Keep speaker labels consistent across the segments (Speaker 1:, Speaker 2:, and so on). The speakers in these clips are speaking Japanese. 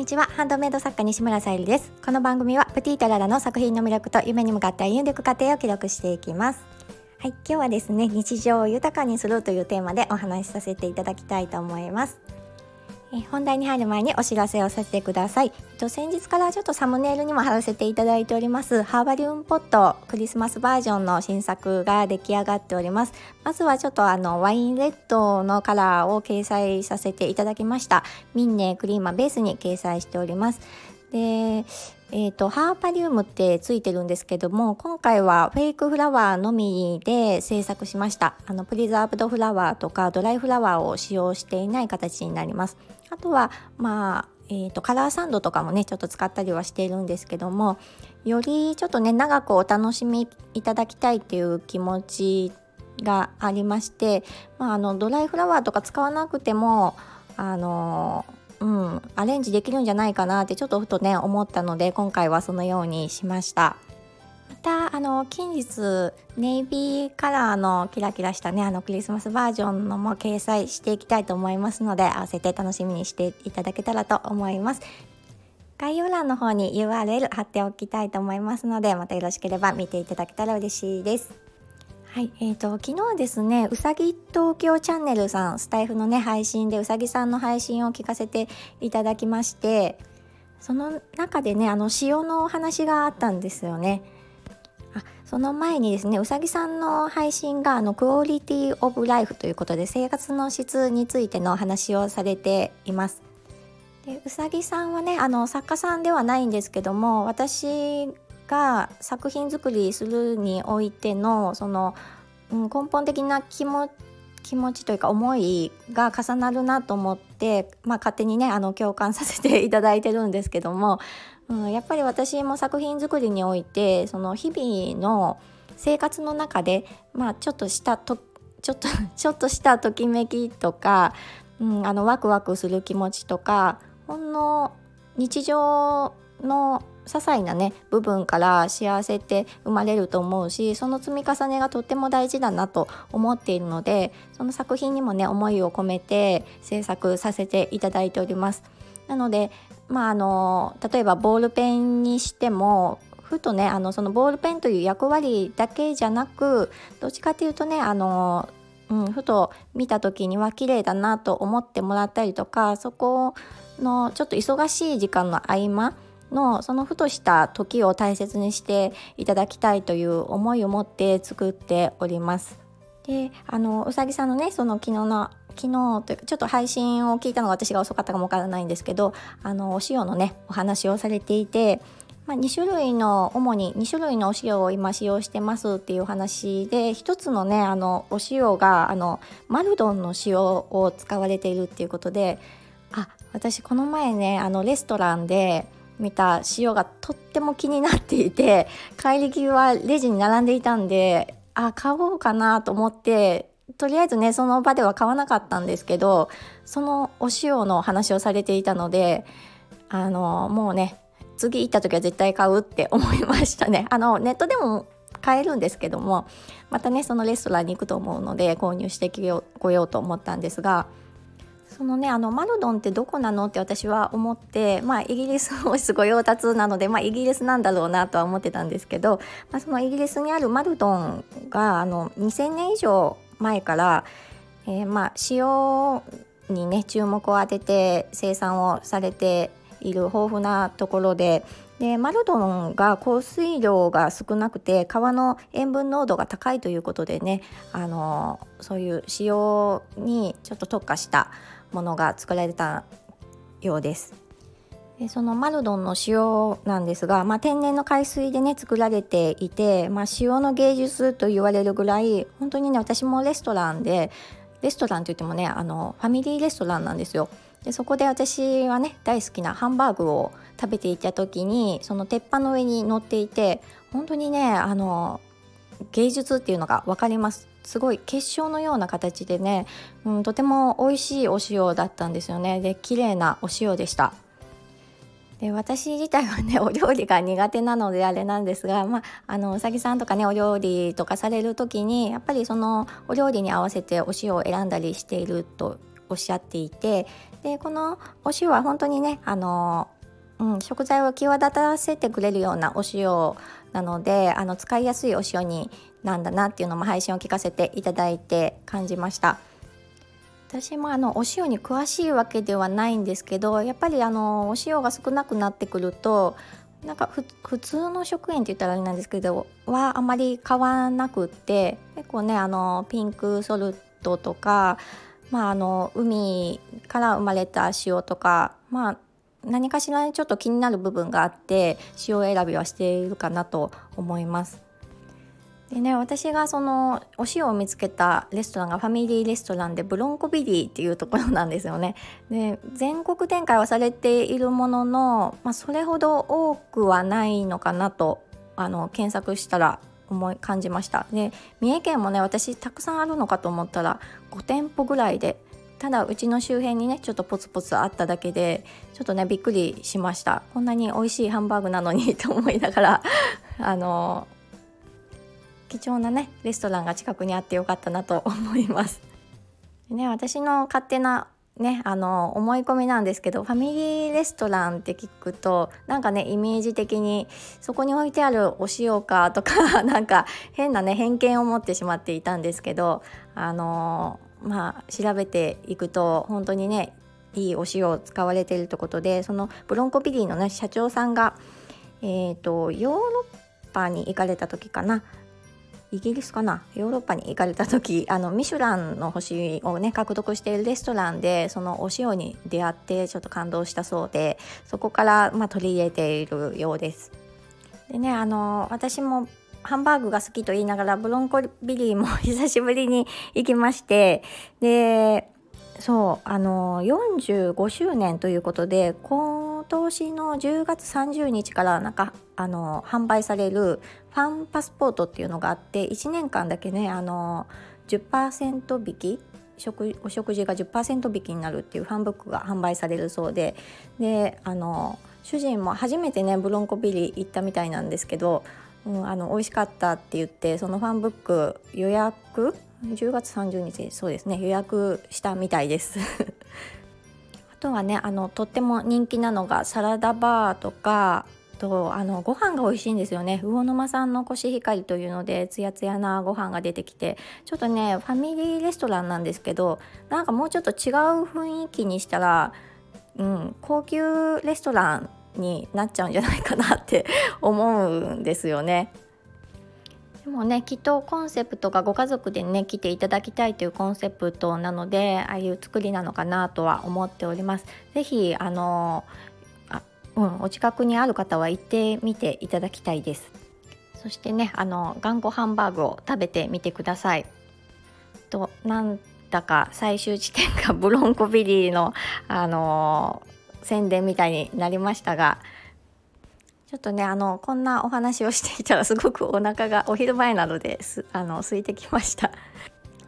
Speaker 1: にちは。ハンドメイド作家西村さゆりです。この番組はプティータララの作品の魅力と夢に向かって歩んでいく過程を記録していきます。はい。今日はですね日常を豊かにするというテーマでお話しさせていただきたいと思います。え本題に入る前にお知らせをさせてください、えっと、先日からちょっとサムネイルにも貼らせていただいておりますハーバリウムポットクリスマスバージョンの新作が出来上がっております。まずはちょっとあのワインレッドのカラーを掲載させていただきました。ミンネクリーマベースに掲載しております。でえーと、ハーパリウムってついてるんですけども今回はフェイクフラワーのみで制作しました。あのプリザーブドフラワーとかドライフラワーを使用していない形になります。あとはまあえーと、カラーサンドとかもねちょっと使ったりはしているんですけどもよりちょっとね長くお楽しみいただきたいっていう気持ちがありまして、まあ、あのドライフラワーとか使わなくてもあのうん、アレンジできるんじゃないかなってちょっとふとね思ったので今回はそのようにしました。またあの近日ネイビーカラーのキラキラしたねあのクリスマスバージョンのも掲載していきたいと思いますので合わせて楽しみにしていただけたらと思います。概要欄の方に URL 貼っておきたいと思いますのでまたよろしければ見ていただけたら嬉しいです。はい、えーと、昨日ですねうさぎ東京チャンネルさんスタイフのね配信でうさぎさんの配信を聞かせていただきましてその中でねあの塩のお話があったんですよね。その前にですねうさぎさんの配信があのクオリティオブライフということで生活の質についての話をされています。でうさぎさんはねあの作家さんではないんですけども私が作品作りするにおいてのその、うん、根本的な気持気持ちというか思いが重なるなと思って、まあ、勝手にねあの共感させていただいてるんですけども、うん、やっぱり私も作品作りにおいてその日々の生活の中で、まあ、ちょっとしたとちょっと ちょっとしたときめきとか、うん、あのワクワクする気持ちとかほんの日常の些細なね部分から幸せって生まれると思うしその積み重ねがとっても大事だなと思っているのでその作品にもね思いを込めて制作させていただいております。なのでまああの例えばボールペンにしてもふとねあのそのボールペンという役割だけじゃなくどっちかっていうとねあのうん、ふと見た時には綺麗だなと思ってもらったりとかそこのちょっと忙しい時間の合間のそのふとした時を大切にしていただきたいという思いを持って作っております。であのうさぎさんのねその昨日の昨日というかちょっと配信を聞いたのが私が遅かったかもわからないんですけどあのお塩のねお話をされていて、まあ、2種類の主に2種類のお塩を今使用してますっていうお話で一つのねあのお塩があのマルドンの塩を使われているっていうことであ私この前ねあのレストランで見た塩がとっても気になっていて帰り際レジに並んでいたんであ買おうかなと思ってとりあえずねその場では買わなかったんですけどそのお塩の話をされていたのであのもうね次行った時は絶対買うって思いましたね。あのネットでも買えるんですけどもまたねそのレストランに行くと思うので購入してこようと思ったんですがそのねあのマルドンってどこなのって私は思ってまあイギリスもすごい用達なのでまあイギリスなんだろうなとは思ってたんですけど、まあ、そのイギリスにあるマルドンがあの2000年以上前から、えー、まあ塩にね注目を当てて生産をされている豊富なところででマルドンが降水量が少なくて川の塩分濃度が高いということでねあのそういう塩にちょっと特化したものが作られたようです。でそのマルドンの塩なんですが、まあ、天然の海水でね作られていて、まあ、塩の芸術と言われるぐらい本当にね私もレストランでレストランといってもねあのファミリーレストランなんですよ。でそこで私はね大好きなハンバーグを食べていた時にその鉄板の上に乗っていて本当にねあの芸術っていうのが分かります。すごい結晶のような形でね、うん、とても美味しいお塩だったんですよね。で綺麗なお塩でした。で私自体はね お料理が苦手なのであれなんですが、まあ、あのうさぎさんとかねお料理とかされる時にやっぱりそのお料理に合わせてお塩を選んだりしているとおっしゃっていてでこのお塩は本当にねあのうん、食材を際立たせてくれるようなお塩なのであの使いやすいお塩になんだなっていうのも配信を聞かせていただいて感じました。私もあのお塩に詳しいわけではないんですけどやっぱりあのお塩が少なくなってくるとなんか普通の食塩って言ったらあれなんですけどはあまり買わなくって結構ねあのピンクソルトとかまああの海から生まれた塩とかまあ何かしらにちょっと気になる部分があって塩選びはしているかなと思います。でね私がそのお塩を見つけたレストランがファミリーレストランでブロンコビリーっていうところなんですよね。で全国展開はされているものの、まあ、それほど多くはないのかなとあの検索したら思い感じました。で三重県もね私たくさんあるのかと思ったら5店舗ぐらいでただうちの周辺にねちょっとポツポツあっただけでちょっとねびっくりしましたこんなに美味しいハンバーグなのに と思いながらあの貴重なねレストランが近くにあってよかったなと思いますね私の勝手なねあの思い込みなんですけどファミリーレストランって聞くとなんかねイメージ的にそこに置いてあるお塩かとか なんか変なね偏見を持ってしまっていたんですけどあのまあ調べていくと本当にねいいお塩を使われているということでそのブロンコビリーのね社長さんが、えーと、ヨーロッパに行かれた時かな。イギリスかな？ヨーロッパに行かれた時 あのミシュランの星をね獲得しているレストランでそのお塩に出会ってちょっと感動したそうでそこから、まあ、取り入れているようです。でねあの私もハンバーグが好きと言いながらブロンコビリーも 久しぶりに行きましてでそうあの45周年ということで今年の10月30日からなんかあの販売されるファンパスポートっていうのがあって1年間だけねあの10%引き食お食事が10%引きになるっていうファンブックが販売されるそうでであの主人も初めてねブロンコビリー行ったみたいなんですけどうん、あの美味しかったって言ってそのファンブック予約？10月30日。そうですね。予約したみたいです。あとはねあのとっても人気なのがサラダバーとかとあのご飯が美味しいんですよね。魚沼産のコシヒカリというのでツヤツヤなご飯が出てきてちょっとねファミリーレストランなんですけどなんかもうちょっと違う雰囲気にしたら、うん、高級レストランになっちゃうんじゃないかなって 思うんですよね。でもねきっとコンセプトがご家族でね来ていただきたいというコンセプトなのでああいう作りなのかなとは思っております。ぜひあのあ、うん、お近くにある方は行ってみていただきたいです。そしてねあの頑固ハンバーグを食べてみてください。となんだか最終地点がブロンコビリーのあの宣伝みたいになりましたがちょっとねあのこんなお話をしていたらすごくお腹がお昼前なのですあの空いてきました。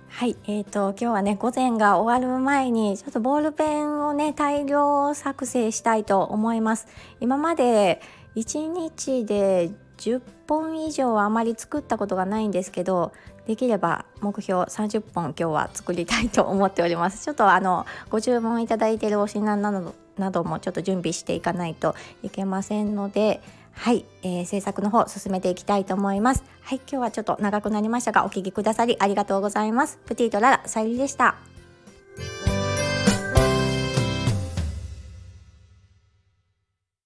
Speaker 1: はい、えーと、今日はね午前が終わる前にちょっとボールペンをね大量作成したいと思います。今まで1日で10本以上はあまり作ったことがないんですけどできれば目標30本今日は作りたいと思っておりますちょっとあのご注文いただいてるお品などなどもちょっと準備していかないといけませんのではい、えー、制作の方進めていきたいと思います。はい今日はちょっと長くなりましたがお聞きくださりありがとうございます。プティとララさゆりでした。